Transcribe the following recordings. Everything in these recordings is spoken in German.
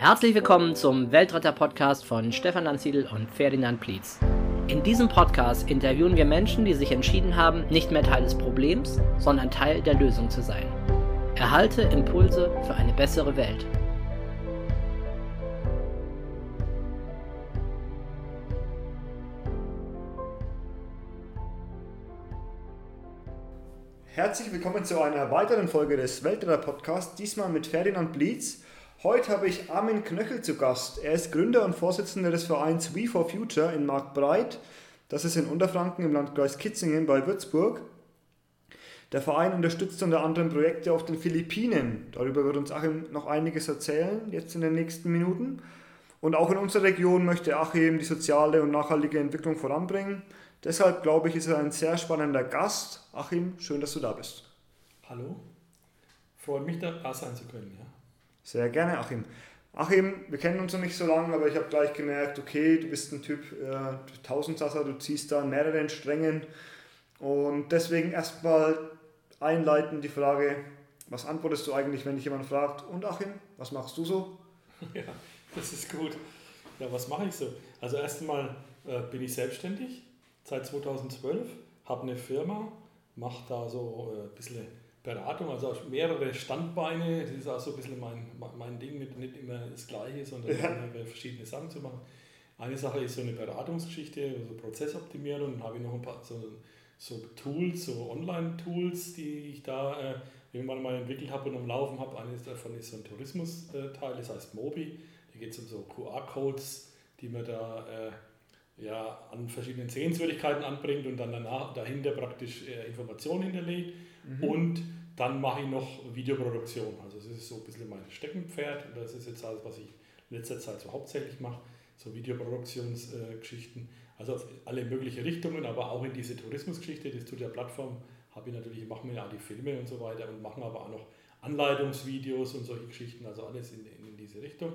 Herzlich willkommen zum Weltretter-Podcast von Stefan Lanziedl und Ferdinand Plietz. In diesem Podcast interviewen wir Menschen, die sich entschieden haben, nicht mehr Teil des Problems, sondern Teil der Lösung zu sein. Erhalte Impulse für eine bessere Welt. Herzlich willkommen zu einer weiteren Folge des Weltretter Podcasts, diesmal mit Ferdinand Blietz. Heute habe ich Armin Knöchel zu Gast. Er ist Gründer und Vorsitzender des Vereins We for Future in Marktbreit. Das ist in Unterfranken im Landkreis Kitzingen bei Würzburg. Der Verein unterstützt unter anderem Projekte auf den Philippinen. Darüber wird uns Achim noch einiges erzählen, jetzt in den nächsten Minuten. Und auch in unserer Region möchte Achim die soziale und nachhaltige Entwicklung voranbringen. Deshalb glaube ich, ist er ein sehr spannender Gast. Achim, schön, dass du da bist. Hallo, freut mich, da sein zu können. Ja. Sehr gerne, Achim. Achim, wir kennen uns noch nicht so lange, aber ich habe gleich gemerkt, okay, du bist ein Typ äh, Tausendsasser, du ziehst da an mehreren Strängen. Und deswegen erstmal einleitend die Frage, was antwortest du eigentlich, wenn dich jemand fragt, und Achim, was machst du so? Ja, das ist gut. Ja, was mache ich so? Also erstmal äh, bin ich selbstständig seit 2012, habe eine Firma, mache da so äh, ein bisschen Beratung, also mehrere Standbeine, das ist auch so ein bisschen mein, mein Ding, nicht, nicht immer das Gleiche, sondern ja. verschiedene Sachen zu machen. Eine Sache ist so eine Beratungsgeschichte, also Prozessoptimierung, dann habe ich noch ein paar so, so Tools, so Online-Tools, die ich da äh, irgendwann mal entwickelt habe und am Laufen habe. Eines davon ist so ein Tourismus-Teil, das heißt Mobi, da geht es um so QR-Codes, die man da äh, ja, an verschiedenen Sehenswürdigkeiten anbringt und dann danach, dahinter praktisch äh, Informationen hinterlegt. Mhm. Und dann mache ich noch Videoproduktion. Also das ist so ein bisschen mein Steckenpferd. Das ist jetzt alles, was ich in letzter Zeit so hauptsächlich mache. So Videoproduktionsgeschichten. also auf alle möglichen Richtungen, aber auch in diese Tourismusgeschichte. Das tut der Plattform. Habe ich natürlich, machen wir ja die Filme und so weiter und machen aber auch noch Anleitungsvideos und solche Geschichten. Also alles in, in diese Richtung.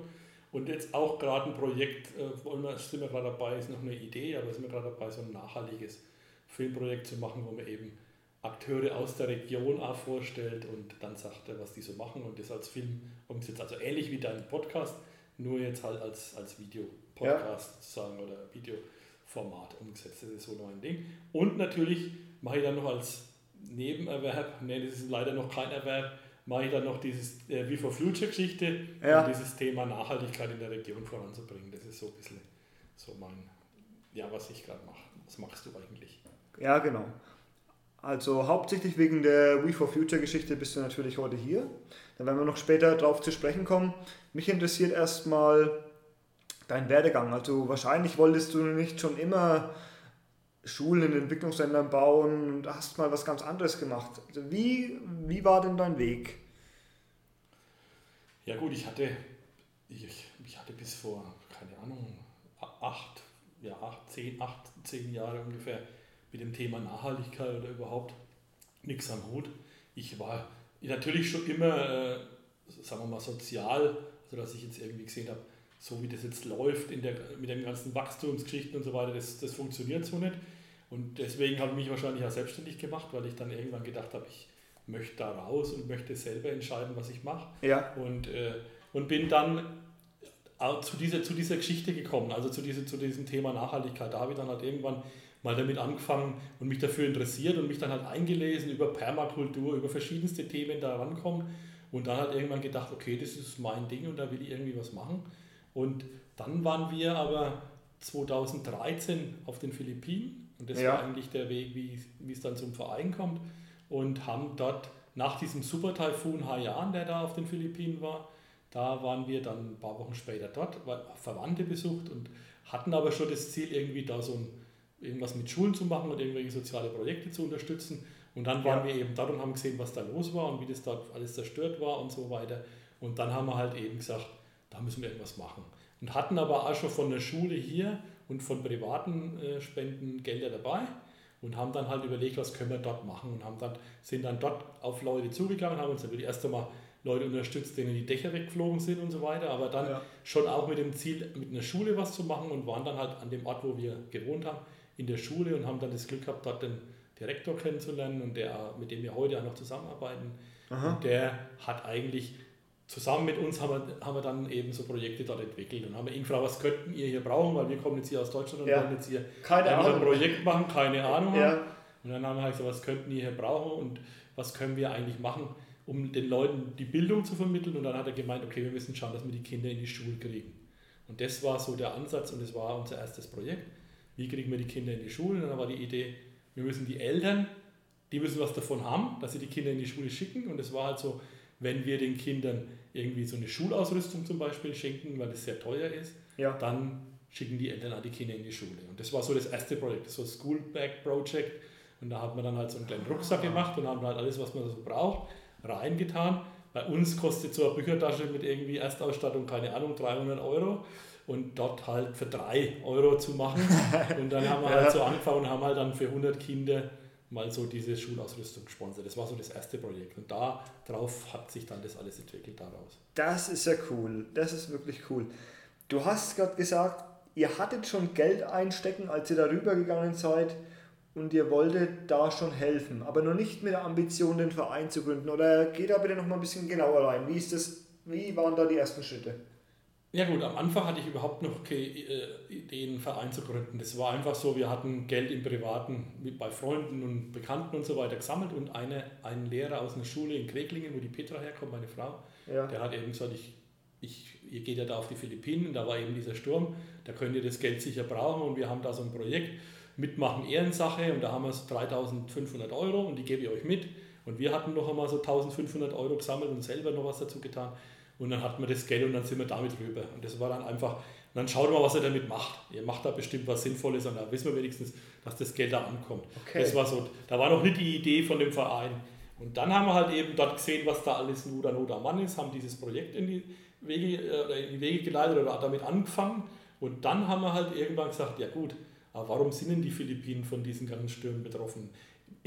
Und jetzt auch gerade ein Projekt, äh, wollen wir, sind wir gerade dabei, ist noch eine Idee, aber sind wir gerade dabei, so ein nachhaltiges Filmprojekt zu machen, wo wir eben Akteure aus der Region auch vorstellt und dann sagt er, was die so machen und das als Film umsetzt. Also ähnlich wie dein Podcast, nur jetzt halt als, als Video-Podcast ja. sozusagen oder Videoformat umgesetzt. Das ist so noch ein Ding. Und natürlich mache ich dann noch als Nebenerwerb, ne, das ist leider noch kein Erwerb, mache ich dann noch dieses äh, Wie for Future Geschichte, ja. um dieses Thema Nachhaltigkeit in der Region voranzubringen. Das ist so ein bisschen so mein, ja, was ich gerade mache. Was machst du eigentlich? Ja, genau. Also hauptsächlich wegen der We for Future Geschichte bist du natürlich heute hier. Da werden wir noch später darauf zu sprechen kommen. Mich interessiert erstmal dein Werdegang. Also wahrscheinlich wolltest du nicht schon immer Schulen in Entwicklungsländern bauen und hast mal was ganz anderes gemacht. Also wie, wie war denn dein Weg? Ja gut, ich hatte, ich, ich hatte bis vor, keine Ahnung, acht, ja, acht, zehn, acht, zehn Jahre ungefähr mit dem Thema Nachhaltigkeit oder überhaupt nichts am Hut. Ich war natürlich schon immer, äh, sagen wir mal, sozial, also dass ich jetzt irgendwie gesehen habe, so wie das jetzt läuft in der, mit den ganzen Wachstumsgeschichten und so weiter, das, das funktioniert so nicht. Und deswegen habe ich mich wahrscheinlich auch selbstständig gemacht, weil ich dann irgendwann gedacht habe, ich möchte da raus und möchte selber entscheiden, was ich mache. Ja. Und, äh, und bin dann auch zu dieser, zu dieser Geschichte gekommen, also zu, diese, zu diesem Thema Nachhaltigkeit. Da habe ich dann halt irgendwann mal damit angefangen und mich dafür interessiert und mich dann halt eingelesen über Permakultur, über verschiedenste Themen da rankommen und dann halt irgendwann gedacht, okay, das ist mein Ding und da will ich irgendwie was machen. Und dann waren wir aber 2013 auf den Philippinen und das ja. war eigentlich der Weg, wie, wie es dann zum Verein kommt und haben dort nach diesem Super-Taifun Haiyan, der da auf den Philippinen war, da waren wir dann ein paar Wochen später dort, Verwandte besucht und hatten aber schon das Ziel, irgendwie da so ein irgendwas mit Schulen zu machen und irgendwelche soziale Projekte zu unterstützen. Und dann waren ja. wir eben dort und haben gesehen, was da los war und wie das dort alles zerstört war und so weiter. Und dann haben wir halt eben gesagt, da müssen wir irgendwas machen. Und hatten aber auch schon von der Schule hier und von privaten äh, Spenden Gelder dabei und haben dann halt überlegt, was können wir dort machen und haben dann, sind dann dort auf Leute zugegangen, haben uns natürlich erst einmal Leute unterstützt, denen die Dächer weggeflogen sind und so weiter, aber dann ja. schon auch mit dem Ziel, mit einer Schule was zu machen und waren dann halt an dem Ort, wo wir gewohnt haben, in der Schule und haben dann das Glück gehabt, dort den Direktor kennenzulernen und der, mit dem wir heute auch noch zusammenarbeiten. Und der hat eigentlich zusammen mit uns haben wir, haben wir dann eben so Projekte dort entwickelt und haben ihn gefragt, was könnten ihr hier brauchen, weil wir kommen jetzt hier aus Deutschland und Ja. wollen jetzt hier Keine ein. Projekt machen, keine Ahnung. Ja, Und dann haben wir halt gesagt, was könnten die hier brauchen und was können wir eigentlich machen, um den Leuten die Bildung zu vermitteln. Und dann hat er gemeint, okay, wir müssen schauen, dass wir die Kinder in die Schule kriegen. Und das war so der Ansatz und das war unser erstes Projekt. Wie kriegen wir die Kinder in die Schule? Und dann war die Idee, wir müssen die Eltern, die müssen was davon haben, dass sie die Kinder in die Schule schicken. Und es war halt so, wenn wir den Kindern irgendwie so eine Schulausrüstung zum Beispiel schenken, weil das sehr teuer ist, ja. dann schicken die Eltern auch die Kinder in die Schule. Und das war so das erste Projekt, das war das School Bag Project. Und da hat man dann halt so einen kleinen Rucksack gemacht und haben halt alles, was man so braucht, reingetan. Bei uns kostet so eine Büchertasche mit irgendwie Erstausstattung, keine Ahnung, 300 Euro. Und dort halt für 3 Euro zu machen. Und dann haben wir halt so angefangen und haben halt dann für 100 Kinder mal so diese Schulausrüstung gesponsert. Das war so das erste Projekt. Und darauf hat sich dann das alles entwickelt daraus. Das ist ja cool. Das ist wirklich cool. Du hast gerade gesagt, ihr hattet schon Geld einstecken, als ihr darüber gegangen seid und ihr wolltet da schon helfen, aber noch nicht mit der Ambition, den Verein zu gründen. Oder geht da bitte noch mal ein bisschen genauer rein. Wie ist das? Wie waren da die ersten Schritte? Ja gut, am Anfang hatte ich überhaupt noch keine äh, Idee, einen Verein zu gründen. Das war einfach so, wir hatten Geld im Privaten bei Freunden und Bekannten und so weiter gesammelt und eine, ein Lehrer aus einer Schule in Kreglingen, wo die Petra herkommt, meine Frau, Ja. der hat eben gesagt, ich, ich, ihr geht ja da auf die Philippinen, da war eben dieser Sturm, da könnt ihr das Geld sicher brauchen und wir haben da so ein Projekt, Mitmachen Ehrensache und da haben wir so 3500 Euro und die gebe ich euch mit. Und wir hatten noch einmal so 1500 Euro gesammelt und selber noch was dazu getan. Und dann hatten wir das Geld und dann sind wir damit rüber. Und das war dann einfach, dann schaut mal, was ihr damit macht. Ihr macht da bestimmt was Sinnvolles und da wissen wir wenigstens, dass das Geld da ankommt. Okay. Das war so, da war noch nicht die Idee von dem Verein. Und dann haben wir halt eben dort gesehen, was da alles Nuda Nuda Mann ist, haben dieses Projekt in die Wege, äh, oder in die Wege geleitet oder damit angefangen. Und dann haben wir halt irgendwann gesagt, ja gut, aber warum sind denn die Philippinen von diesen ganzen Stürmen betroffen?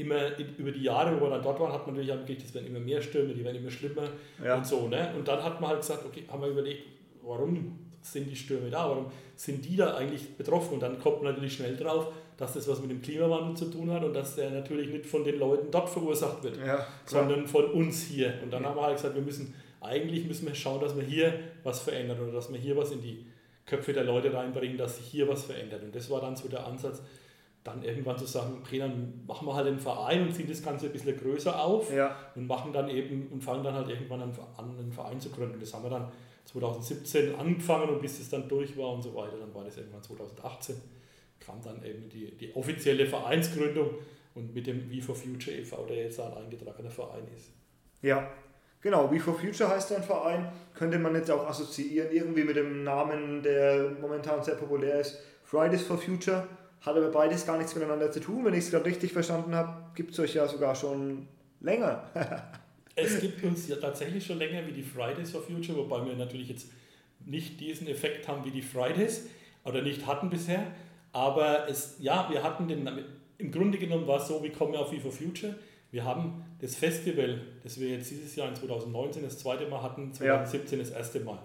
Immer über die Jahre, wo wir dann dort waren, hat man natürlich auch mitgekriegt, es werden immer mehr Stürme, die werden immer schlimmer Ja. und so. Ne? Und dann hat man halt gesagt, okay, haben wir überlegt, warum sind die Stürme da? Warum sind die da eigentlich betroffen? Und dann kommt man natürlich schnell drauf, dass das was mit dem Klimawandel zu tun hat und dass der natürlich nicht von den Leuten dort verursacht wird, Ja, sondern von uns hier. Und dann haben wir halt gesagt, wir müssen, eigentlich müssen wir schauen, dass wir hier was verändern oder dass wir hier was in die Köpfe der Leute reinbringen, dass sich hier was verändert. Und das war dann so der Ansatz, dann irgendwann zu sagen, okay, dann machen wir halt einen Verein und ziehen das Ganze ein bisschen größer auf Ja, und machen dann eben und fangen dann halt irgendwann an, einen Verein zu gründen. Das haben wir dann 2017 angefangen und bis es dann durch war und so weiter, dann war das irgendwann 2018, kam dann eben die, die offizielle Vereinsgründung und mit dem We for Future e.V., der jetzt ein eingetragener Verein ist. ja. Genau, We for Future heißt dein Verein. Könnte man jetzt auch assoziieren, irgendwie mit dem Namen, der momentan sehr populär ist. Fridays for Future. Hat aber beides gar nichts miteinander zu tun. Wenn ich es gerade richtig verstanden habe, gibt es euch ja sogar schon länger. Es gibt uns ja tatsächlich schon länger wie die Fridays for Future, wobei wir natürlich jetzt nicht diesen Effekt haben wie die Fridays oder nicht hatten bisher. Aber es, ja, wir hatten den, im Grunde genommen war es so, wir kommen ja auf for Future. Wir haben das Festival, das wir jetzt dieses Jahr in 2019 das zweite Mal hatten, 2017 das erste Mal.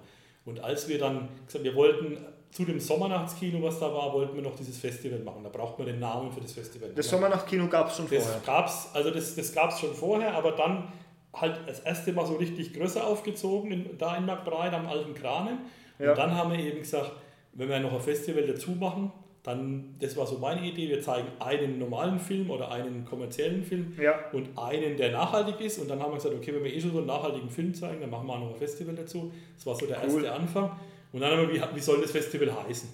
Und als wir dann gesagt wir wollten zu dem Sommernachtskino, was da war, wollten wir noch dieses Festival machen. Da braucht man den Namen für das Festival. Das Sommernacht-Kino gab es schon vorher. Das gab's, also das, das gab es schon vorher, aber dann halt das erste Mal so richtig größer aufgezogen, in, da in McBride am alten Kranen. Und Ja. dann haben wir eben gesagt, wenn wir noch ein Festival dazu machen, dann, das war so meine Idee, wir zeigen einen normalen Film oder einen kommerziellen Film Ja, und einen, der nachhaltig ist. Und dann haben wir gesagt, okay, wenn wir eh schon so einen nachhaltigen Film zeigen, dann machen wir auch noch ein Festival dazu. Das war so der Cool. erste Anfang. Und dann haben wir, wie, wie soll das Festival heißen?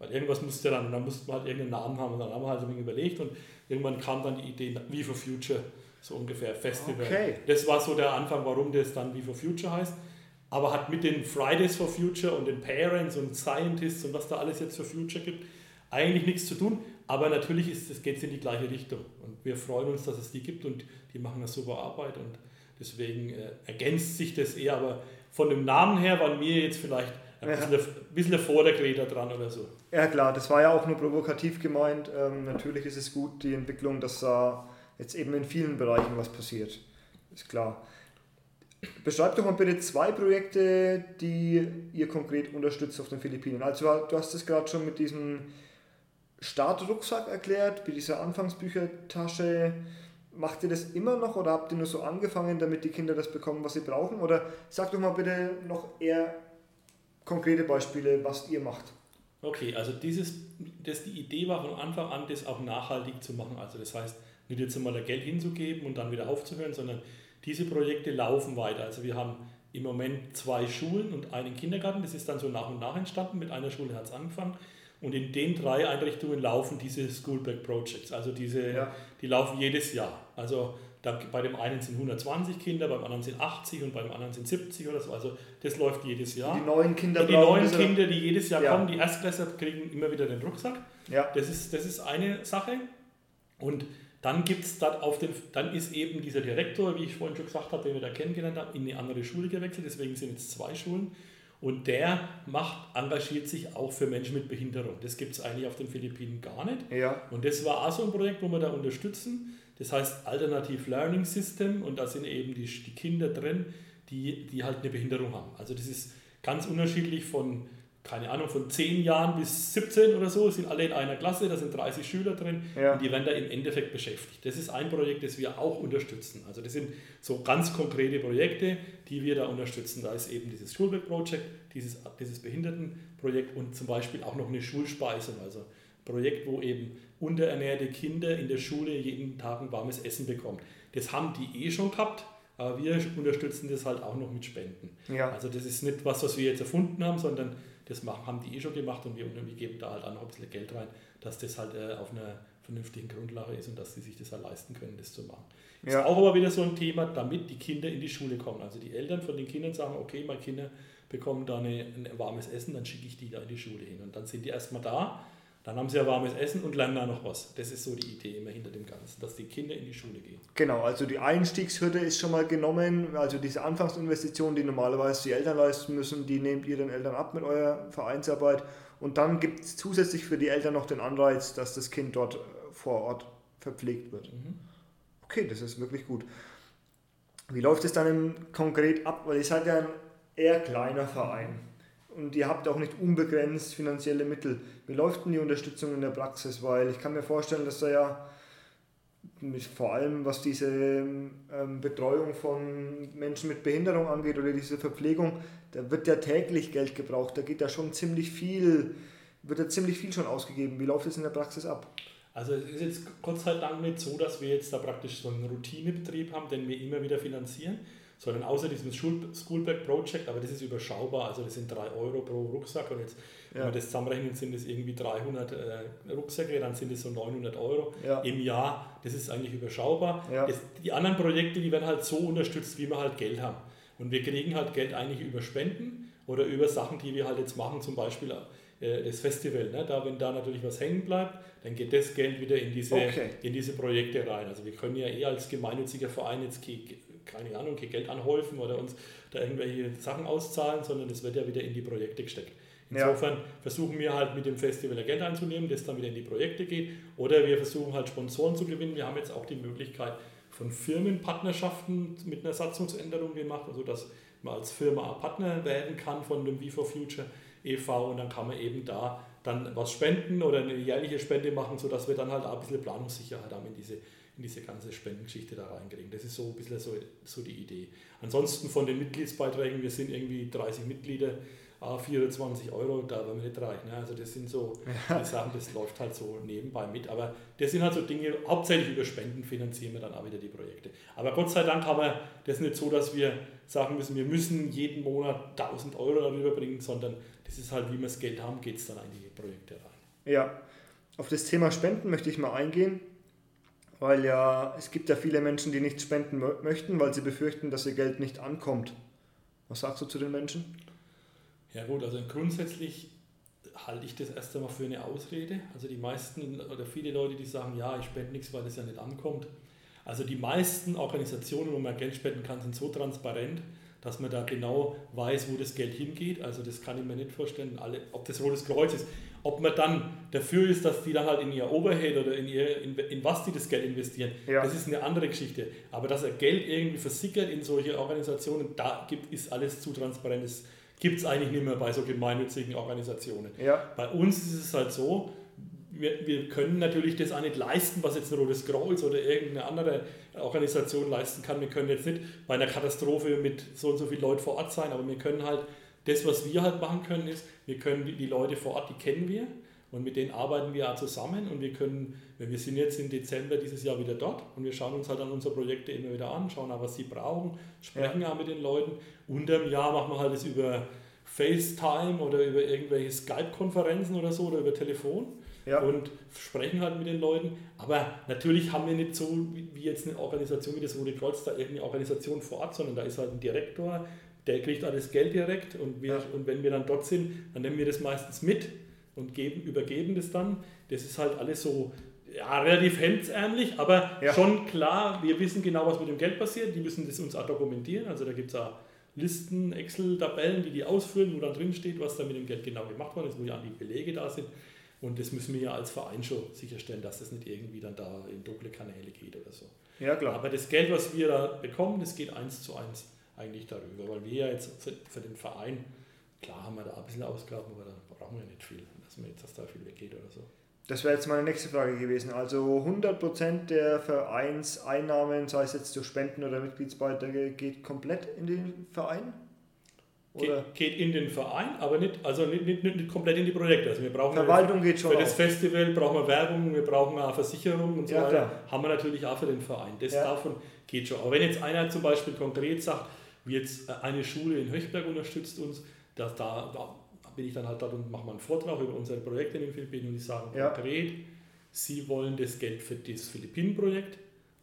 Weil irgendwas musste dann, und dann mussten wir halt irgendeinen Namen haben. Und dann haben wir halt ein wenig überlegt und irgendwann kam dann die Idee, wie for Future, so ungefähr Festival. Okay. Das war so der Anfang, warum das dann wie for Future heißt. Aber hat mit den Fridays for Future und den Parents und Scientists und was da alles jetzt für Future gibt, eigentlich nichts zu tun. Aber natürlich geht es in die gleiche Richtung. Und wir freuen uns, dass es die gibt und die machen eine super Arbeit. Und deswegen äh, ergänzt sich das eher. Aber von dem Namen her waren wir jetzt vielleicht ein Ja. bisschen, ein bisschen vor der Greta dran oder so. ja klar, das war ja auch nur provokativ gemeint. Ähm, natürlich ist es gut, die Entwicklung, dass da jetzt eben in vielen Bereichen was passiert. Ist klar. Beschreib doch mal bitte zwei Projekte, die ihr konkret unterstützt auf den Philippinen. Also du hast es gerade schon mit diesem Startrucksack erklärt, mit dieser Anfangsbüchertasche. Macht ihr das immer noch oder habt ihr nur so angefangen, damit die Kinder das bekommen, was sie brauchen? Oder sagt doch mal bitte noch eher konkrete Beispiele, was ihr macht. Okay, also dieses, das, die Idee war von Anfang an, das auch nachhaltig zu machen. Also das heißt, nicht jetzt einmal Geld hinzugeben und dann wieder aufzuhören, sondern diese Projekte laufen weiter. Also wir haben im Moment zwei Schulen und einen Kindergarten. Das ist dann so nach und nach entstanden. Mit einer Schule hat es angefangen. Und in den drei Einrichtungen laufen diese Schoolback Projects. Also diese, ja. die laufen jedes Jahr. Also da, bei dem einen sind 120 Kinder, beim anderen sind 80 und beim anderen sind 70 oder so. Also das läuft jedes Jahr. Die neuen Kinder, die neuen Kinder, die jedes Jahr ja. kommen, die Erstklässler kriegen immer wieder den Rucksack. Ja. Das, ist, das ist eine Sache. Und dann gibt es auf den, dann ist eben dieser Direktor, wie ich vorhin schon gesagt habe, den wir da kennengelernt haben, in eine andere Schule gewechselt. Deswegen sind jetzt zwei Schulen. Und der macht, engagiert sich auch für Menschen mit Behinderung. Das gibt es eigentlich auf den Philippinen gar nicht. Ja. Und das war auch so ein Projekt, wo wir da unterstützen. Das heißt Alternative Learning System und da sind eben die, die Kinder drin, die, die halt eine Behinderung haben. Also das ist ganz unterschiedlich von keine Ahnung, von 10 Jahren bis 17 oder so, sind alle in einer Klasse, da sind 30 Schüler drin ja. und die werden da im Endeffekt beschäftigt. Das ist ein Projekt, das wir auch unterstützen. Also das sind so ganz konkrete Projekte, die wir da unterstützen. Da ist eben dieses Schulweg Project, dieses, dieses Behindertenprojekt und zum Beispiel auch noch eine Schulspeisung, also Projekt, wo eben unterernährte Kinder in der Schule jeden Tag ein warmes Essen bekommen. Das haben die eh schon gehabt, aber wir unterstützen das halt auch noch mit Spenden. Ja. Also das ist nicht was, was wir jetzt erfunden haben, sondern das machen, haben die eh schon gemacht und wir, wir geben da halt auch noch ein bisschen Geld rein, dass das halt äh, auf einer vernünftigen Grundlage ist und dass sie sich das halt leisten können, das zu machen. Ja. Ist auch aber wieder so ein Thema, damit die Kinder in die Schule kommen. Also die Eltern von den Kindern sagen, okay, meine Kinder bekommen da eine, ein warmes Essen, dann schicke ich die da in die Schule hin. Und dann sind die erstmal da dann haben sie ja warmes Essen und lernen da noch was. Das ist so die Idee immer hinter dem Ganzen, dass die Kinder in die Schule gehen. Genau, also die Einstiegshürde ist schon mal genommen. Also diese Anfangsinvestition, die normalerweise die Eltern leisten müssen, die nehmt ihr den Eltern ab mit eurer Vereinsarbeit. Und dann gibt es zusätzlich für die Eltern noch den Anreiz, dass das Kind dort äh, vor Ort verpflegt wird. Mhm. Okay, das ist wirklich gut. Wie läuft es dann konkret ab? Weil ihr seid ja ein eher kleiner Verein und ihr habt auch nicht unbegrenzt finanzielle Mittel. Wie läuft denn die Unterstützung in der Praxis? Weil ich kann mir vorstellen, dass da ja vor allem was diese ähm, Betreuung von Menschen mit Behinderung angeht oder diese Verpflegung, da wird ja täglich Geld gebraucht. Da geht ja schon ziemlich viel, wird ja ziemlich viel schon ausgegeben. Wie läuft es in der Praxis ab? Also es ist jetzt Gott sei Dank nicht so, dass wir jetzt da praktisch so einen Routinebetrieb haben, den wir immer wieder finanzieren, sondern außer diesem Schoolback Project, aber das ist überschaubar, also das sind 3 Euro pro Rucksack und jetzt, ja. wenn wir das zusammenrechnen, sind es irgendwie 300 äh, Rucksäcke, dann sind es so 900 Euro ja. im Jahr, das ist eigentlich überschaubar. Ja. Das, die anderen Projekte, die werden halt so unterstützt, wie wir halt Geld haben. Und wir kriegen halt Geld eigentlich über Spenden oder über Sachen, die wir halt jetzt machen, zum Beispiel äh, das Festival. Ne? Da, wenn da natürlich was hängen bleibt, dann geht das Geld wieder in diese, okay. in diese Projekte rein. Also wir können ja eh als gemeinnütziger Verein jetzt keine Ahnung, kein Geld anhäufen oder uns da irgendwelche Sachen auszahlen, sondern es wird ja wieder in die Projekte gesteckt. Insofern ja. versuchen wir halt mit dem Festival Geld einzunehmen, das dann wieder in die Projekte geht. Oder wir versuchen halt Sponsoren zu gewinnen. Wir haben jetzt auch die Möglichkeit von Firmenpartnerschaften mit einer Satzungsänderung gemacht, also dass man als Firma Partner werden kann von dem V 4 Future e.V. und dann kann man eben da dann was spenden oder eine jährliche Spende machen, sodass wir dann halt auch ein bisschen Planungssicherheit haben in diese in diese ganze Spendengeschichte da reinkriegen. Das ist so ein bisschen so, so die Idee. Ansonsten von den Mitgliedsbeiträgen, wir sind irgendwie 30 Mitglieder, 24 Euro, da werden wir nicht reich. Ne? Also das sind so die Sachen, das läuft halt so nebenbei mit. Aber das sind halt so Dinge, hauptsächlich über Spenden finanzieren wir dann auch wieder die Projekte. Aber Gott sei Dank haben wir das nicht so, dass wir sagen müssen, wir müssen jeden Monat 1000 Euro darüber bringen, sondern das ist halt, wie wir das Geld haben, geht es dann in die Projekte rein. Ja, auf das Thema Spenden möchte ich mal eingehen weil ja es gibt ja viele Menschen, die nicht spenden möchten, weil sie befürchten, dass ihr Geld nicht ankommt. Was sagst du zu den Menschen? Ja gut, also grundsätzlich halte ich das erst einmal für eine Ausrede. Also die meisten oder viele Leute, die sagen, ja, ich spende nichts, weil das ja nicht ankommt. Also die meisten Organisationen, wo man Geld spenden kann, sind so transparent, dass man da genau weiß, wo das Geld hingeht. Also das kann ich mir nicht vorstellen, alle, ob das Rotes Kreuz ist. Ob man dann dafür ist, dass die dann halt in ihr Overhead oder in, ihr, in, in was die das Geld investieren, ja. das ist eine andere Geschichte. Aber dass er Geld irgendwie versickert in solche Organisationen, da gibt, ist alles zu transparent. Das gibt es eigentlich nicht mehr bei so gemeinnützigen Organisationen. Ja. Bei uns ist es halt so, wir, wir können natürlich das auch nicht leisten, was jetzt ein Rotes Kreuz oder irgendeine andere Organisation leisten kann. Wir können jetzt nicht bei einer Katastrophe mit so und so vielen Leuten vor Ort sein, aber wir können halt, das, was wir halt machen können, ist, wir können die, die Leute vor Ort, die kennen wir und mit denen arbeiten wir auch zusammen und wir können, wir sind jetzt im Dezember dieses Jahr wieder dort und wir schauen uns halt dann unsere Projekte immer wieder an, schauen auch, was sie brauchen, sprechen ja. auch mit den Leuten. Unterm Jahr machen wir halt das über FaceTime oder über irgendwelche Skype-Konferenzen oder so oder über Telefon ja. und sprechen halt mit den Leuten. Aber natürlich haben wir nicht so wie jetzt eine Organisation wie das Rote Kreuz, da irgendeine Organisation vor Ort, sondern da ist halt ein Direktor, der kriegt alles Geld direkt und, wir, ja. und wenn wir dann dort sind, dann nehmen wir das meistens mit und geben, übergeben das dann. Das ist halt alles so ja, relativ hemdsärmlich, aber ja. schon klar, wir wissen genau, was mit dem Geld passiert. Die müssen das uns auch dokumentieren. Also da gibt es auch Listen, Excel-Tabellen, die die ausfüllen, wo dann drin steht, was da mit dem Geld genau gemacht worden ist, wo ja die Belege da sind. Und das müssen wir ja als Verein schon sicherstellen, dass das nicht irgendwie dann da in dunkle Kanäle geht oder so. Ja, klar. Aber das Geld, was wir da bekommen, das geht eins zu eins eigentlich darüber, weil wir ja jetzt für, für den Verein, klar haben wir da ein bisschen Ausgaben, aber da brauchen wir nicht viel, dass mir jetzt dass da viel weggeht oder so. Das wäre jetzt meine nächste Frage gewesen. Also 100% der Vereinseinnahmen, sei es jetzt durch Spenden oder Mitgliedsbeiträge, geht komplett in den Verein? Oder? Geht, in den Verein, aber nicht, also nicht, nicht, nicht komplett in die Projekte. Also wir brauchen Verwaltung geht schon Für das Festival brauchen wir Werbung, wir brauchen auch Versicherung und so ja, weiter. Klar. Haben wir natürlich auch für den Verein. Das ja. davon geht schon. Aber wenn jetzt einer zum Beispiel konkret sagt, wie jetzt eine Schule in Höchberg unterstützt uns, dass da, da bin ich dann halt dort und mache mal einen Vortrag über unsere Projekte in den Philippinen und die sagen ja. konkret, sie wollen das Geld für das Philippinen-Projekt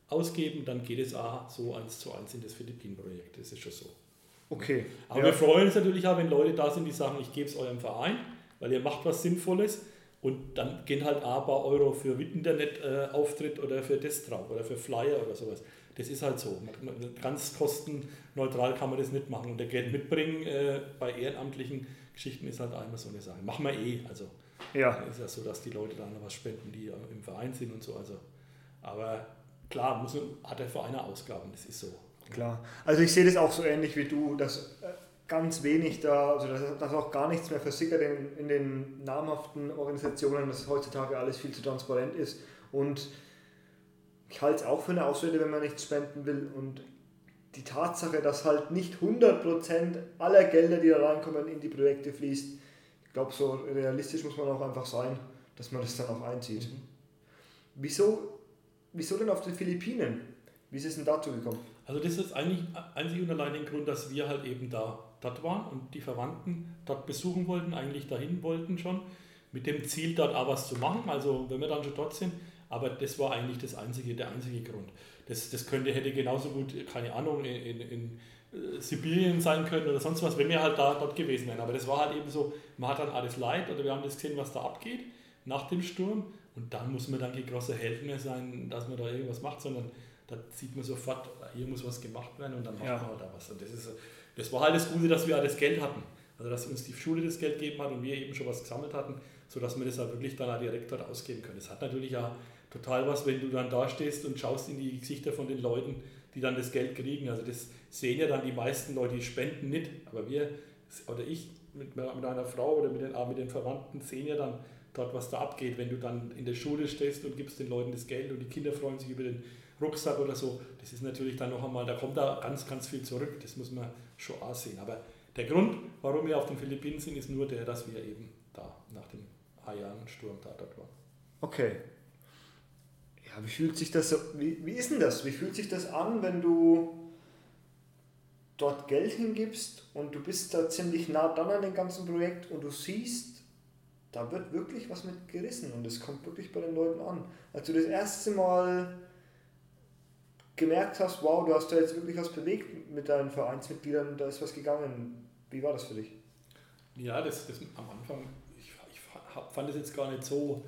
ausgeben, dann geht es auch so eins zu eins in das Philippinen-Projekt. Das ist schon so. Okay. Aber ja. wir freuen uns natürlich auch, wenn Leute da sind, die sagen, ich gebe es eurem Verein, weil ihr macht was Sinnvolles. Und dann gehen halt ein paar Euro für Internetauftritt oder für das drauf oder für Flyer oder sowas. Das ist halt so. Ganz kostenneutral kann man das nicht machen. Und der Geld mitbringen äh, bei ehrenamtlichen Geschichten ist halt einmal so eine Sache. Machen wir eh. Also ja. ist ja so, dass die Leute dann noch was spenden, die im Verein sind und so. Also, aber klar, muss, hat der Verein Ausgaben, das ist so. Klar. Also ich sehe das auch so ähnlich wie du, dass äh, ganz wenig da, also dass, dass auch gar nichts mehr versickert in, in den namhaften Organisationen, dass heutzutage alles viel zu transparent ist. Und ich halte es auch für eine Ausrede, wenn man nichts spenden will. Und die Tatsache, dass halt nicht 100% aller Gelder, die da reinkommen, in die Projekte fließt, ich glaube, so realistisch muss man auch einfach sein, dass man das dann auch einzieht. Mhm. Wieso, wieso denn auf den Philippinen? Wie ist es denn dazu gekommen? Also das ist eigentlich einzig und allein der Grund, dass wir halt eben da dort waren und die Verwandten dort besuchen wollten, eigentlich dahin wollten schon, mit dem Ziel dort auch was zu machen. Also wenn wir dann schon dort sind, aber das war eigentlich das einzige, der einzige Grund. Das, das könnte, hätte genauso gut, keine Ahnung, in, in, in äh, Sibirien sein können oder sonst was, wenn wir halt da dort gewesen wären. Aber das war halt eben so, man hat dann alles leid oder wir haben das gesehen, was da abgeht nach dem Sturm und dann muss man dann die große Helden mehr sein, dass man da irgendwas macht, sondern da sieht man sofort, hier muss was gemacht werden und dann macht ja. man halt da was. Und das, ist, das war halt das Gute, dass wir auch das Geld hatten. Also dass uns die Schule das Geld gegeben hat und wir eben schon was gesammelt hatten, sodass wir das auch wirklich dann auch direkt dort ausgeben können. Das hat natürlich auch total was, wenn du dann da stehst und schaust in die Gesichter von den Leuten, die dann das Geld kriegen. Also das sehen ja dann die meisten Leute, die spenden nicht, aber wir oder ich mit, mit einer Frau oder mit den, mit den Verwandten sehen ja dann dort, was da abgeht, wenn du dann in der Schule stehst und gibst den Leuten das Geld und die Kinder freuen sich über den Rucksack oder so. Das ist natürlich dann noch einmal, da kommt da ganz, ganz viel zurück, das muss man schon auch sehen. Aber der Grund, warum wir auf den Philippinen sind, ist nur der, dass wir eben da nach dem Haiyan-Sturm da dort waren. Okay, wie fühlt sich das wie, wie ist denn das? Wie fühlt sich das an, wenn du dort Geld hingibst und du bist da ziemlich nah dran an dem ganzen Projekt und du siehst, da wird wirklich was mit gerissen und es kommt wirklich bei den Leuten an. Als du das erste Mal gemerkt hast, wow, du hast da jetzt wirklich was bewegt mit deinen Vereinsmitgliedern, da ist was gegangen. Wie war das für dich? Ja, das, das am Anfang, ich, ich fand es jetzt gar nicht so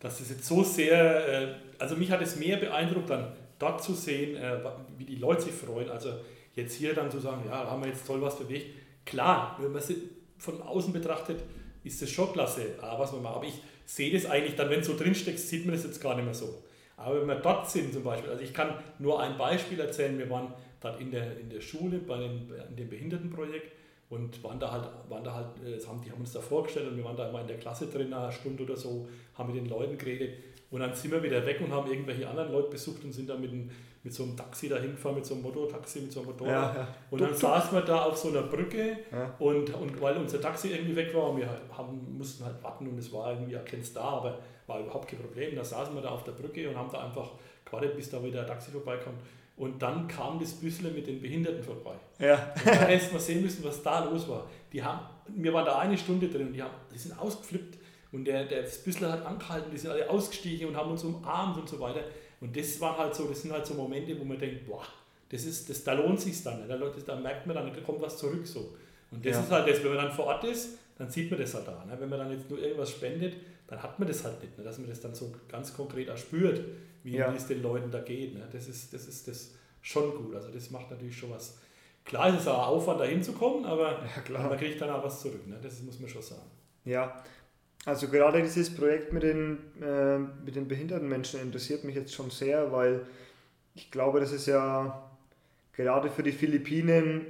dass es jetzt so sehr, äh, also mich hat es mehr beeindruckt, dann dort zu sehen, äh, wie die Leute sich freuen. Also jetzt hier dann zu sagen, ja, da haben wir jetzt toll was bewegt. Klar, wenn man es von außen betrachtet, ist das schon klasse, was man macht. Aber ich sehe das eigentlich dann, wenn es so drinsteckt, sieht man das jetzt gar nicht mehr so. Aber wenn wir dort sind zum Beispiel, also ich kann nur ein Beispiel erzählen, wir waren dort in der, in der Schule bei dem, in dem Behindertenprojekt und waren da halt, waren da halt äh, haben, die haben uns da vorgestellt und wir waren da immer in der Klasse drin, eine Stunde oder so, haben mit den Leuten geredet und dann sind wir wieder weg und haben irgendwelche anderen Leute besucht und sind dann mit, mit so einem Taxi dahin gefahren, mit so einem Motortaxi, mit so einem Motorrad. Ja, ja. Und dann saßen wir da auf so einer Brücke ja. und, und weil unser Taxi irgendwie weg war und wir haben, mussten halt warten und es war irgendwie erkennst da, aber war überhaupt kein Problem. Da saßen wir da auf der Brücke und haben da einfach gewartet, bis da wieder ein Taxi vorbeikommt. Und dann kam das Büssle mit den Behinderten vorbei. Ja. Und da hätten wir sehen müssen, was da los war. Die haben, wir waren da eine Stunde drin und die, haben, die sind ausgeflippt. Und der, der das Büssle hat angehalten, die sind alle ausgestiegen und haben uns umarmt und so weiter. Und das waren halt so, das sind halt so Momente, wo man denkt, boah, das ist, das, da lohnt sich dann. Da, da merkt man dann, da kommt was zurück so. Und das ja. ist halt das, wenn man dann vor Ort ist, dann sieht man das halt da. Ne? Wenn man dann jetzt nur irgendwas spendet, dann hat man das halt nicht, ne? dass man das dann so ganz konkret auch spürt wie ja. es den Leuten da geht. Ne? Das, ist, das ist das schon gut. Also das macht natürlich schon was. Klar ist es auch Aufwand, da hinzukommen, aber ja, man kriegt dann auch was zurück. Ne? Das muss man schon sagen. Ja, also gerade dieses Projekt mit den, äh, mit den behinderten Menschen interessiert mich jetzt schon sehr, weil ich glaube, dass es ja gerade für die Philippinen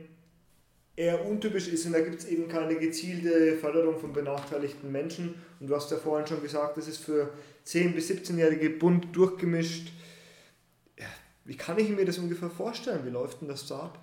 eher untypisch ist und da gibt es eben keine gezielte Förderung von benachteiligten Menschen. Und du hast ja vorhin schon gesagt, das ist für 10- bis 17-Jährige bunt durchgemischt. Wie kann ich mir das ungefähr vorstellen? Wie läuft denn das da ab?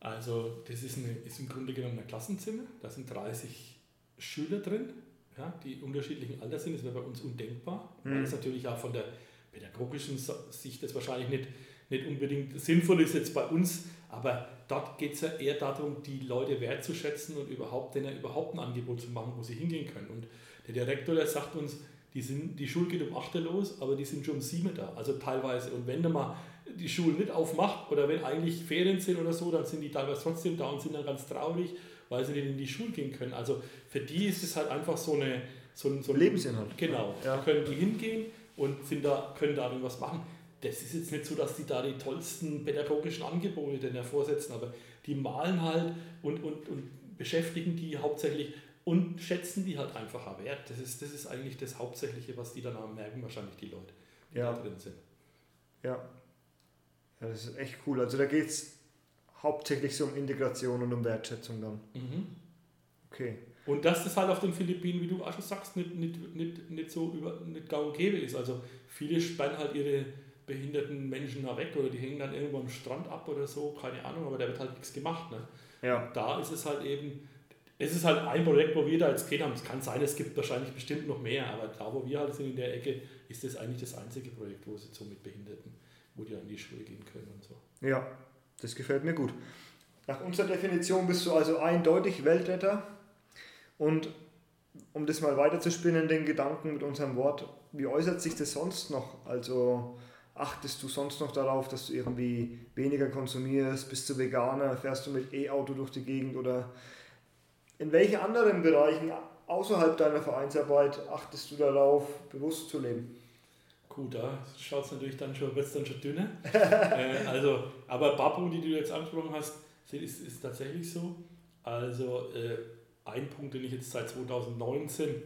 Also, das ist, eine, ist im Grunde genommen ein Klassenzimmer. Da sind 30 Schüler drin, ja, die unterschiedlichen Alters sind. Das wäre bei uns undenkbar, mhm. weil es natürlich auch von der pädagogischen Sicht das wahrscheinlich nicht, nicht unbedingt sinnvoll ist jetzt bei uns, aber dort geht es ja eher darum, die Leute wertzuschätzen und überhaupt denen überhaupt ein Angebot zu machen, wo sie hingehen können. Und der Direktor, der sagt uns, die, sind, die Schule geht um 8 Uhr los, aber die sind schon um 7 Uhr da, also teilweise. Und wenn du mal die Schule nicht aufmacht oder wenn eigentlich Ferien sind oder so, dann sind die teilweise trotzdem da und sind dann ganz traurig, weil sie nicht in die Schule gehen können. Also für die ist es halt einfach so eine so ein, so ein Lebensinhalt. Genau, ja. da können die hingehen und sind da, können da irgendwas machen das ist jetzt nicht so, dass die da die tollsten pädagogischen Angebote denn hervorsetzen, aber die malen halt und, und, und beschäftigen die hauptsächlich und schätzen die halt einfach wert. Das ist, das ist eigentlich das Hauptsächliche, was die dann auch merken, wahrscheinlich die Leute, die ja. da drin sind. Ja. ja, das ist echt cool. Also da geht es hauptsächlich so um Integration und um Wertschätzung dann. Mhm. Okay. Und dass das halt auf den Philippinen, wie du auch schon sagst, nicht, nicht, nicht, nicht so über, nicht gang und gäbe ist. Also viele spannen halt ihre behinderten Menschen da weg oder die hängen dann irgendwo am Strand ab oder so, keine Ahnung, aber da wird halt nichts gemacht. Ne? Ja. Da ist es halt eben, es ist halt ein Projekt, wo wir da jetzt gehen haben. Es kann sein, es gibt wahrscheinlich bestimmt noch mehr, aber da, wo wir halt sind in der Ecke, ist das eigentlich das einzige Projekt, wo sie so mit Behinderten, wo die an die Schule gehen können und so. Ja, das gefällt mir gut. Nach unserer Definition bist du also eindeutig Weltretter und um das mal weiterzuspinnen, den Gedanken mit unserem Wort, wie äußert sich das sonst noch? Also achtest du sonst noch darauf, dass du irgendwie weniger konsumierst? Bist du Veganer? Fährst du mit E-Auto durch die Gegend? Oder in welchen anderen Bereichen außerhalb deiner Vereinsarbeit achtest du darauf, bewusst zu leben? Gut, da schaut es natürlich dann schon, wird dann schon dünner. äh, also, aber Babu, die du jetzt angesprochen hast, ist, ist tatsächlich so. Also äh, ein Punkt, den ich jetzt seit 2019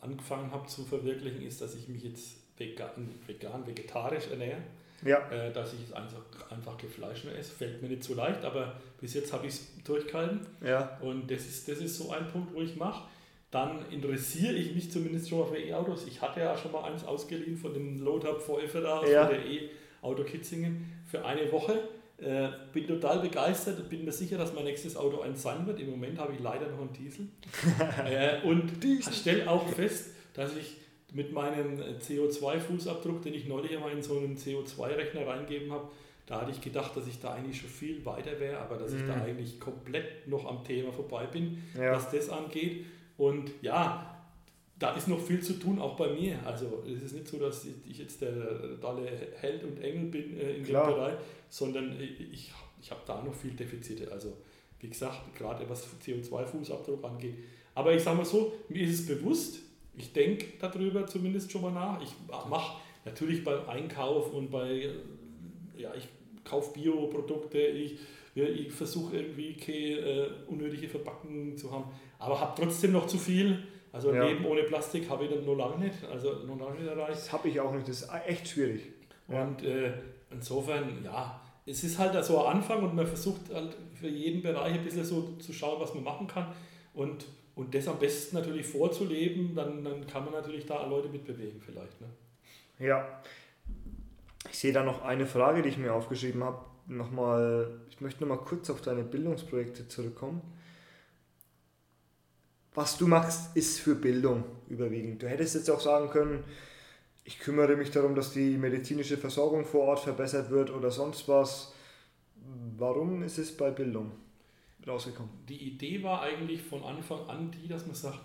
angefangen habe zu verwirklichen, ist, dass ich mich jetzt vegan, vegan vegetarisch ernähre. Ja. Äh, dass ich einfach, einfach Fleisch mehr esse. Fällt mir nicht so leicht, aber bis jetzt habe ich es durchgehalten. Ja. Und das ist, das ist so ein Punkt, wo ich mache. Dann interessiere ich mich zumindest schon mal für E-Autos. Ich hatte ja schon mal eins ausgeliehen von dem Load-Up VF da, ja. von der E-Auto Kitzingen, für eine Woche. Äh, bin total begeistert, bin mir sicher, dass mein nächstes Auto eins sein wird. Im Moment habe ich leider noch einen Diesel. äh, und stelle auch fest, dass ich mit meinem CO2-Fußabdruck, den ich neulich einmal in so einen CO2-Rechner reingeben habe, da hatte ich gedacht, dass ich da eigentlich schon viel weiter wäre, aber dass ich da mhm. eigentlich komplett noch am Thema vorbei bin, ja. was das angeht. Und ja, da ist noch viel zu tun, auch bei mir. Also es ist nicht so, dass ich jetzt der tolle Held und Engel bin äh, in Klar. dem Bereich, sondern ich, ich habe da noch viel Defizite. Also wie gesagt, gerade was CO2-Fußabdruck angeht. Aber ich sage mal so, mir ist es bewusst, ich denke darüber zumindest schon mal nach. Ich mache natürlich beim Einkauf und bei, ja, ich kaufe Bioprodukte, ich, ich versuche irgendwie keine äh, unnötige Verpackungen zu haben, aber habe trotzdem noch zu viel. Also ja. Leben ohne Plastik habe ich dann noch lange nicht, also noch lange nicht erreicht. Das habe ich auch nicht, das ist echt schwierig. Und äh, insofern, ja, es ist halt so ein Anfang und man versucht halt für jeden Bereich ein bisschen so zu schauen, was man machen kann und, und das am besten natürlich vorzuleben, dann, dann kann man natürlich da Leute mitbewegen vielleicht. Ne? Ja, ich sehe da noch eine Frage, die ich mir aufgeschrieben habe. Nochmal, ich möchte nochmal kurz auf deine Bildungsprojekte zurückkommen. Was du machst, ist für Bildung überwiegend. Du hättest jetzt auch sagen können, ich kümmere mich darum, dass die medizinische Versorgung vor Ort verbessert wird oder sonst was. Warum ist es bei Bildung rausgekommen? Die Idee war eigentlich von Anfang an die, dass man sagt,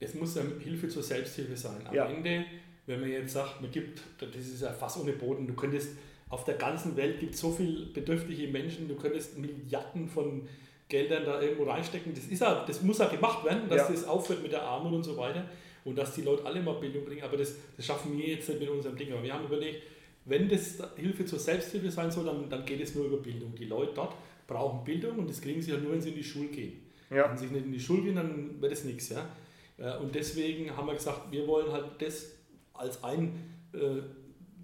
es muss eine Hilfe zur Selbsthilfe sein. Am ja. Ende, wenn man jetzt sagt, man gibt, das ist ja fast ohne Boden, du könntest auf der ganzen Welt gibt so viele bedürftige Menschen, du könntest Milliarden von Geldern da irgendwo reinstecken. Das, ist ja, das muss ja gemacht werden, dass ja. das aufhört mit der Armut und so weiter und dass die Leute alle mal Bildung bringen. Aber das, das schaffen wir jetzt nicht mit unserem Ding. Aber wir haben überlegt, wenn das Hilfe zur Selbsthilfe sein soll, dann, dann geht es nur über Bildung. Die Leute dort brauchen Bildung und das kriegen sie ja nur, wenn sie in die Schule gehen. Ja. Wenn sie nicht in die Schule gehen, dann wird es nichts. Ja? Äh, und deswegen haben wir gesagt, wir wollen halt das als ein äh,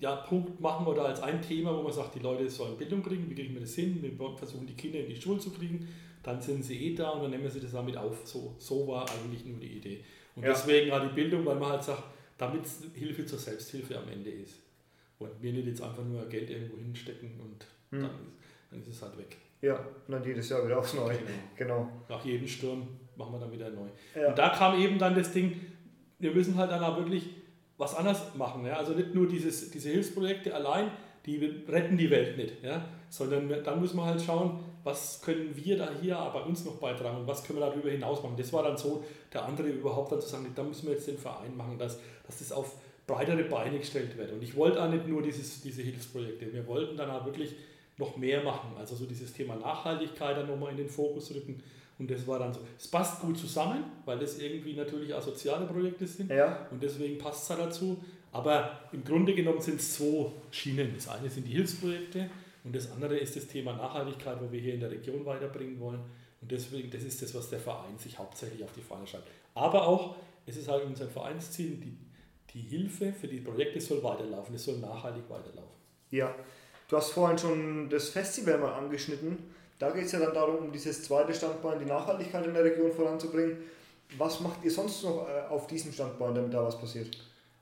ja, Punkt machen oder als ein Thema, wo man sagt, die Leute sollen Bildung kriegen, wie kriegen wir das hin? Wir versuchen die Kinder in die Schule zu kriegen, dann sind sie eh da und dann nehmen wir sie das damit auf. So, so war eigentlich nur die Idee. Und ja. deswegen halt die Bildung, weil man halt sagt, damit Hilfe zur Selbsthilfe am Ende ist. Und wir nicht jetzt einfach nur Geld irgendwo hinstecken und hm. dann, dann, ist es halt weg. Ja, und dann jedes Jahr wieder aufs Neue. Genau. genau. Nach jedem Sturm machen wir dann wieder neu. Ja. Und da kam eben dann das Ding, wir müssen halt dann auch wirklich was anderes machen. Ja? Also nicht nur dieses, diese Hilfsprojekte allein, die retten die Welt nicht, ja? sondern dann müssen wir halt schauen, was können wir da hier bei uns noch beitragen und was können wir darüber hinaus machen. Das war dann so der andere überhaupt dann zu sagen, da müssen wir jetzt den Verein machen, dass, dass das auf breitere Beine gestellt wird. Und ich wollte auch nicht nur dieses, diese Hilfsprojekte, wir wollten dann auch wirklich noch mehr machen, also so dieses Thema Nachhaltigkeit dann nochmal in den Fokus rücken. Und das war dann so. Es passt gut zusammen, weil das irgendwie natürlich auch soziale Projekte sind. Ja. Und deswegen passt es halt dazu. Aber im Grunde genommen sind es zwei Schienen. Das eine sind die Hilfsprojekte und das andere ist das Thema Nachhaltigkeit, wo wir hier in der Region weiterbringen wollen. Und deswegen, das ist das, was der Verein sich hauptsächlich auf die Fahne schreibt. Aber auch, es ist halt unser Vereinsziel, die, die Hilfe für die Projekte soll weiterlaufen, es soll nachhaltig weiterlaufen. Ja, du hast vorhin schon das Festival mal angeschnitten. Da geht es ja dann darum, um dieses zweite Standbein, die Nachhaltigkeit in der Region voranzubringen. Was macht ihr sonst noch äh, auf diesem Standbein, damit da was passiert?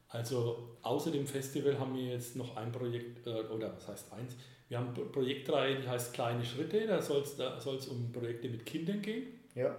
Also außer dem Festival haben wir jetzt noch ein Projekt, äh, oder was heißt eins, wir haben eine Projektreihe, die heißt Kleine Schritte, da soll es da um Projekte mit Kindern gehen. Ja.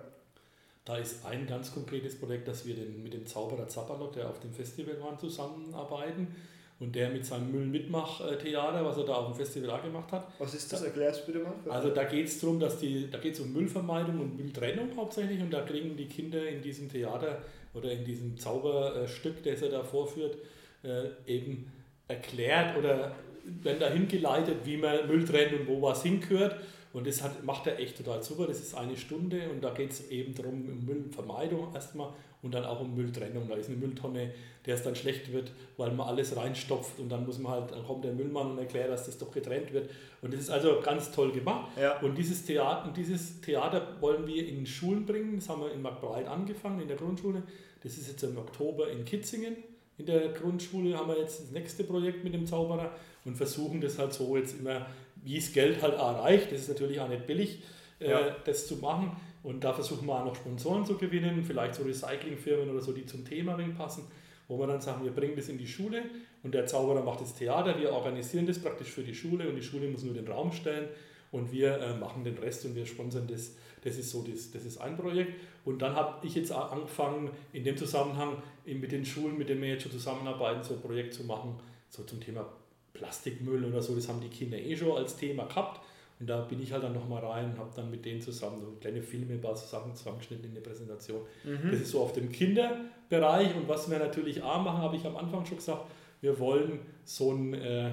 Da ist ein ganz konkretes Projekt, dass wir den, mit dem Zauberer Zapperlot, der auf dem Festival war, zusammenarbeiten und der mit seinem Müll-Mitmach-Theater, was er da auf dem Festival auch gemacht hat. Was ist das? Erklärst du bitte mal. Also da geht es darum, dass die, da geht es um Müllvermeidung und Mülltrennung hauptsächlich und da kriegen die Kinder in diesem Theater oder in diesem Zauberstück, das er da vorführt, äh, eben erklärt oder werden dahin geleitet, wie man Müll trennt und wo was hingehört. Und das hat, macht er echt total super. Das ist eine Stunde und da geht es eben darum, um Müllvermeidung erstmal und dann auch um Mülltrennung. Da ist eine Mülltonne, der es dann schlecht wird, weil man alles reinstopft und dann muss man halt, dann kommt der Müllmann und erklärt, dass das doch getrennt wird. Und das ist also ganz toll gemacht. Ja. Und dieses Theater, dieses Theater wollen wir in Schulen bringen. Das haben wir in Marktbreit angefangen, in der Grundschule. Das ist jetzt im Oktober in Kitzingen. In der Grundschule haben wir jetzt das nächste Projekt mit dem Zauberer und versuchen das halt so jetzt immer, wie es Geld halt erreicht. Das ist natürlich auch nicht billig, äh, ja. das zu machen. Und da versuchen wir auch noch Sponsoren zu gewinnen, vielleicht so Recyclingfirmen oder so, die zum Thema passen, wo wir dann sagen, wir bringen das in die Schule und der Zauberer macht das Theater, wir organisieren das praktisch für die Schule und die Schule muss nur den Raum stellen und wir äh, machen den Rest und wir sponsern das. Das ist so, das, das ist ein Projekt. Und dann habe ich jetzt angefangen, in dem Zusammenhang mit den Schulen, mit denen wir jetzt schon zusammenarbeiten, so ein Projekt zu machen, so zum Thema Plastikmüll oder so, das haben die Kinder eh schon als Thema gehabt. Und da bin ich halt dann nochmal rein und habe dann mit denen zusammen so kleine Filme, ein paar Sachen zusammengeschnitten in der Präsentation. Mhm. Das ist so auf dem Kinderbereich. Und was wir natürlich auch machen, habe ich am Anfang schon gesagt, wir wollen so ein äh,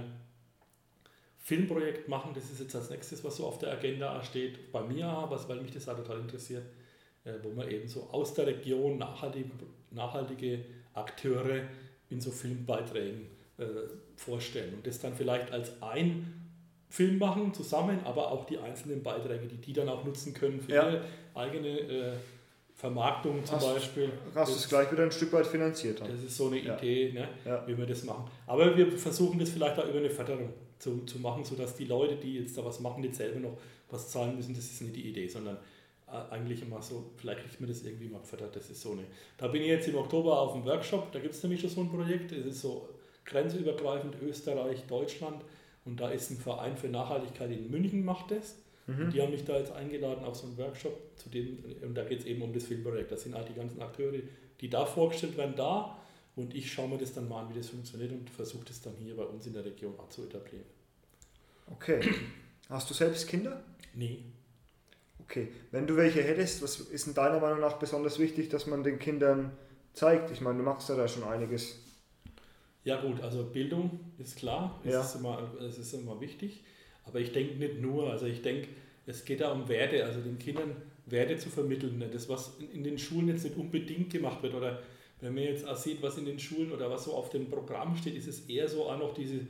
Filmprojekt machen. Das ist jetzt als nächstes, was so auf der Agenda steht. Bei mir, was, weil mich das auch total interessiert, äh, wo man eben so aus der Region nachhaltige, nachhaltige Akteure in so Filmbeiträgen äh, vorstellen und das dann vielleicht als ein Film machen zusammen, aber auch die einzelnen Beiträge, die die dann auch nutzen können für ja. ihre eigene äh, Vermarktung zum hast, Beispiel. Hast du es gleich wieder ein Stück weit finanziert? Das ist so eine Idee, ja. Ne, ja. wie wir das machen. Aber wir versuchen das vielleicht auch über eine Förderung zu, zu machen, sodass die Leute, die jetzt da was machen, jetzt selber noch was zahlen müssen, das ist nicht die Idee, sondern äh, eigentlich immer so, vielleicht kriegt man das irgendwie mal gefördert, das ist so eine. Da bin ich jetzt im Oktober auf dem Workshop, da gibt es nämlich schon so ein Projekt, das ist so grenzübergreifend Österreich, Deutschland und da ist ein Verein für Nachhaltigkeit in München, macht das. Mhm. Die haben mich da jetzt eingeladen auf so einen Workshop, zu dem, und da geht es eben um das Filmprojekt. Das sind halt die ganzen Akteure, die da vorgestellt werden, da. Und ich schaue mir das dann mal an, wie das funktioniert und versuche das dann hier bei uns in der Region auch zu etablieren. Okay. Hast du selbst Kinder? Nee. Okay. Wenn du welche hättest, was ist in deiner Meinung nach besonders wichtig, dass man den Kindern zeigt? Ich meine, du machst ja da schon einiges. Ja gut, also Bildung ist klar, es, ja. ist, immer, es ist immer wichtig. Aber ich denke nicht nur, also ich denke, es geht da um Werte, also den Kindern Werte zu vermitteln. Ne? Das, was in den Schulen jetzt nicht unbedingt gemacht wird oder wenn man jetzt auch sieht, was in den Schulen oder was so auf dem Programm steht, ist es eher so auch noch diese,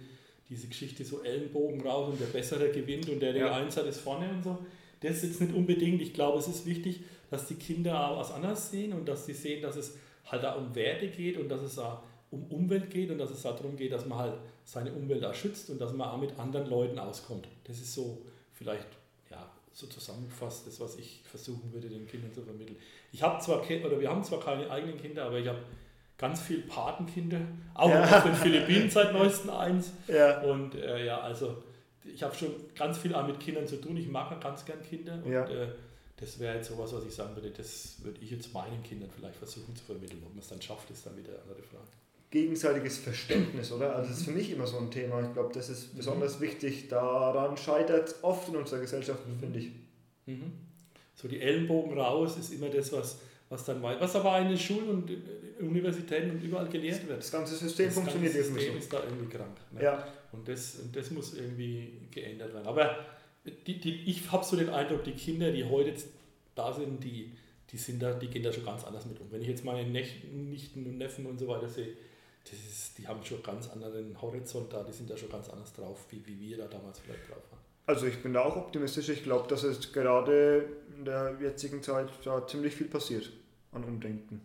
diese Geschichte, so Ellenbogen raus und der Bessere gewinnt und der, der ja. Eins hat, ist vorne und so. Das ist jetzt nicht unbedingt. Ich glaube, es ist wichtig, dass die Kinder auch was anderes sehen und dass sie sehen, dass es halt da um Werte geht und dass es auch um Umwelt geht und dass es darum geht, dass man halt seine Umwelt da schützt und dass man auch mit anderen Leuten auskommt. Das ist so vielleicht ja, so zusammengefasst, das, was ich versuchen würde, den Kindern zu vermitteln. Ich habe zwar, oder wir haben zwar keine eigenen Kinder, aber ich habe ganz viele Patenkinder, auch ja. auf den Philippinen seit neuestem eins. Ja. Und äh, ja, also ich habe schon ganz viel auch mit Kindern zu tun. Ich mag ganz gern Kinder. Und ja. äh, das wäre jetzt sowas, was ich sagen würde, das würde ich jetzt meinen Kindern vielleicht versuchen zu vermitteln. Ob man es dann schafft, ist dann wieder eine andere Frage gegenseitiges Verständnis, oder? Also das ist für mich immer so ein Thema. Ich glaube, das ist besonders mhm. wichtig. Daran scheitert es oft in unserer Gesellschaft, finde ich. Mhm. So die Ellenbogen raus ist immer das, was, was dann weiter, was aber in den Schulen und Universitäten und überall gelehrt wird. Das ganze System das funktioniert ganze System so. ist da irgendwie krank. Ne? Ja. Und das, und das muss irgendwie geändert werden. Aber die, die, ich habe so den Eindruck, die Kinder, die heute da sind, die, die, sind da, die gehen da schon ganz anders mit um. Wenn ich jetzt meine Nichten und Neffen und so weiter sehe, ist, die haben schon ganz anderen Horizont da, die sind da schon ganz anders drauf, wie, wie wir da damals vielleicht drauf waren. Also ich bin da auch optimistisch. Ich glaube, dass es gerade in der jetzigen Zeit da ziemlich viel passiert an Umdenken.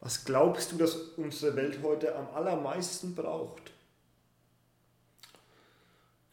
Was glaubst du, dass unsere Welt heute am allermeisten braucht?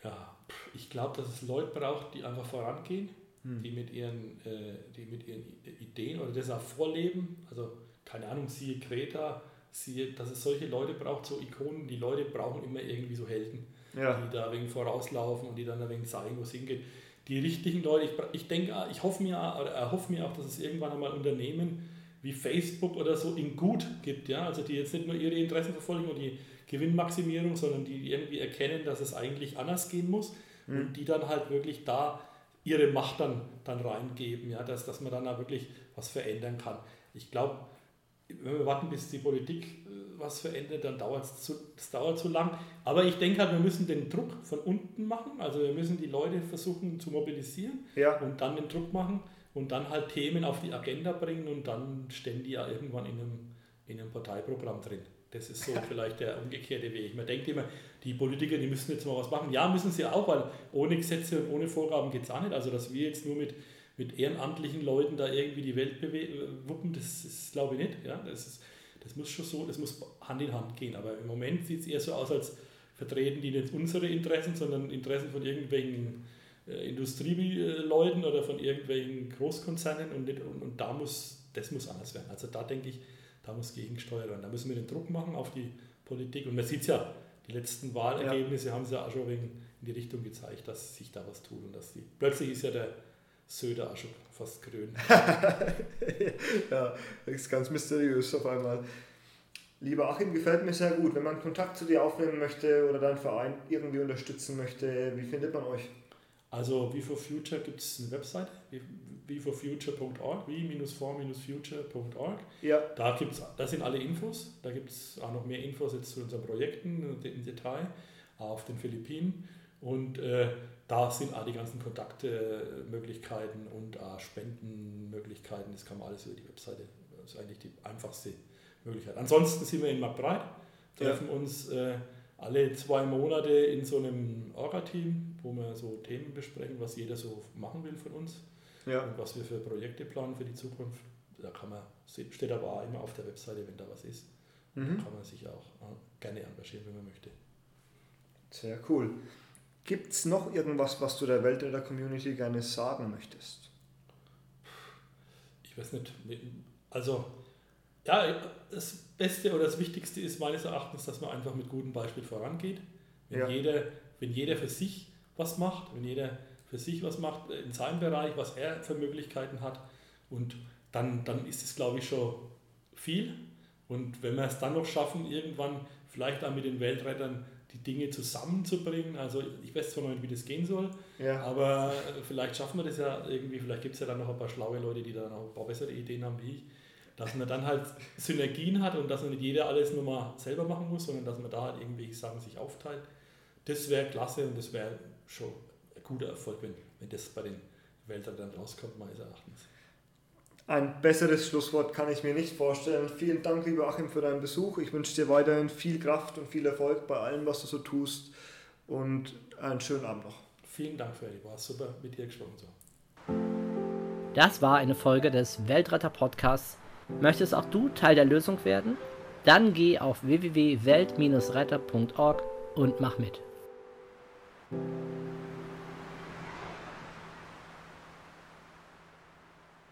Ja, ich glaube, dass es Leute braucht, die einfach vorangehen, hm. die, mit ihren, äh, die mit ihren Ideen oder das auch vorleben. Also keine Ahnung, siehe Greta, siehe, dass es solche Leute braucht, so Ikonen. Die Leute brauchen immer irgendwie so Helden, ja. die da wegen vorauslaufen und die dann ein wenig zeigen, wo es hingeht. Die richtigen Leute, ich, ich denke, ich hoffe mir, oder erhoffe mir auch, dass es irgendwann einmal Unternehmen wie Facebook oder so in gut gibt, ja, also die jetzt nicht nur ihre Interessen verfolgen und die Gewinnmaximierung, sondern die irgendwie erkennen, dass es eigentlich anders gehen muss mhm. und die dann halt wirklich da ihre Macht dann, dann reingeben, ja, dass, dass man dann da wirklich was verändern kann. Ich glaube, wenn wir warten, bis die Politik äh, was verändert, dann dauert es zu, das dauert zu lang. Aber ich denke halt, wir müssen den Druck von unten machen. Also wir müssen die Leute versuchen zu mobilisieren ja. und dann den Druck machen und dann halt Themen auf die Agenda bringen und dann stehen die ja irgendwann in einem, in einem Parteiprogramm drin. Das ist so vielleicht der umgekehrte Weg. Man denkt immer, die Politiker, die müssen jetzt mal was machen. Ja, müssen sie auch, weil ohne Gesetze und ohne Vorgaben geht es auch nicht. Also dass wir jetzt nur mit mit ehrenamtlichen Leuten da irgendwie die Welt wuppen, das ist, glaube ich, nicht. Ja? Das, ist, das muss schon so, das muss Hand in Hand gehen. Aber im Moment sieht es eher so aus, als vertreten die nicht unsere Interessen, sondern Interessen von irgendwelchen äh, Industrieleuten oder von irgendwelchen Großkonzernen und, nicht, und, und, da muss, das muss anders werden. Also da denke ich, da muss gegengesteuert werden. Da müssen wir den Druck machen auf die Politik. Und man sieht es ja, die letzten Wahlergebnisse ja. haben es ja auch schon in die Richtung gezeigt, dass sich da was tut und dass die. Plötzlich ist ja der Söder auch schon fast grün. ja, das ist ganz mysteriös auf einmal. Lieber Achim, gefällt mir sehr gut. Wenn man Kontakt zu dir aufnehmen möchte oder deinen Verein irgendwie unterstützen möchte, wie findet man euch? Also wie for Future gibt es eine Website, wie-for-future.org, wie-for-future.org. Ja. Da, gibt's, da sind alle Infos. Da gibt es auch noch mehr Infos jetzt zu unseren Projekten im Detail auf den Philippinen. Und äh, da sind auch die ganzen Kontaktmöglichkeiten und auch Spendenmöglichkeiten. Das kann man alles über die Webseite. Das ist eigentlich die einfachste Möglichkeit. Ansonsten sind wir in Marktbreit, treffen ja. uns äh, alle zwei Monate in so einem Orga-Team, wo wir so Themen besprechen, was jeder so machen will von uns ja. und was wir für Projekte planen für die Zukunft. Da kann man, steht aber auch immer auf der Webseite, wenn da was ist. Mhm. Da kann man sich auch äh, gerne engagieren, wenn man möchte. Sehr cool. Gibt es noch irgendwas, was du der Weltretter-Community gerne sagen möchtest? Ich weiß nicht. Also, ja, das Beste oder das Wichtigste ist meines Erachtens, dass man einfach mit gutem Beispiel vorangeht. Wenn, ja. jeder, wenn jeder für sich was macht, wenn jeder für sich was macht in seinem Bereich, was er für Möglichkeiten hat, und dann, dann ist es, glaube ich, schon viel. Und wenn wir es dann noch schaffen, irgendwann vielleicht auch mit den Weltrettern die Dinge zusammenzubringen. Also ich weiß zwar noch nicht, wie das gehen soll, ja. aber vielleicht schaffen wir das ja irgendwie, vielleicht gibt es ja dann noch ein paar schlaue Leute, die da noch ein paar bessere Ideen haben wie ich. Dass man dann halt Synergien hat und dass man nicht jeder alles nur mal selber machen muss, sondern dass man da halt irgendwie Sachen sich aufteilt. Das wäre klasse und das wäre schon ein guter Erfolg, wenn, wenn das bei den Weltrettern rauskommt, meines Erachtens. Ein besseres Schlusswort kann ich mir nicht vorstellen. Vielen Dank, lieber Achim, für deinen Besuch. Ich wünsche dir weiterhin viel Kraft und viel Erfolg bei allem, was du so tust. Und einen schönen Abend noch. Vielen Dank, Ferdi. War super, mit dir gesprochen zu Das war eine Folge des Weltretter Podcasts. Möchtest auch du Teil der Lösung werden? Dann geh auf www.welt-retter.org und mach mit.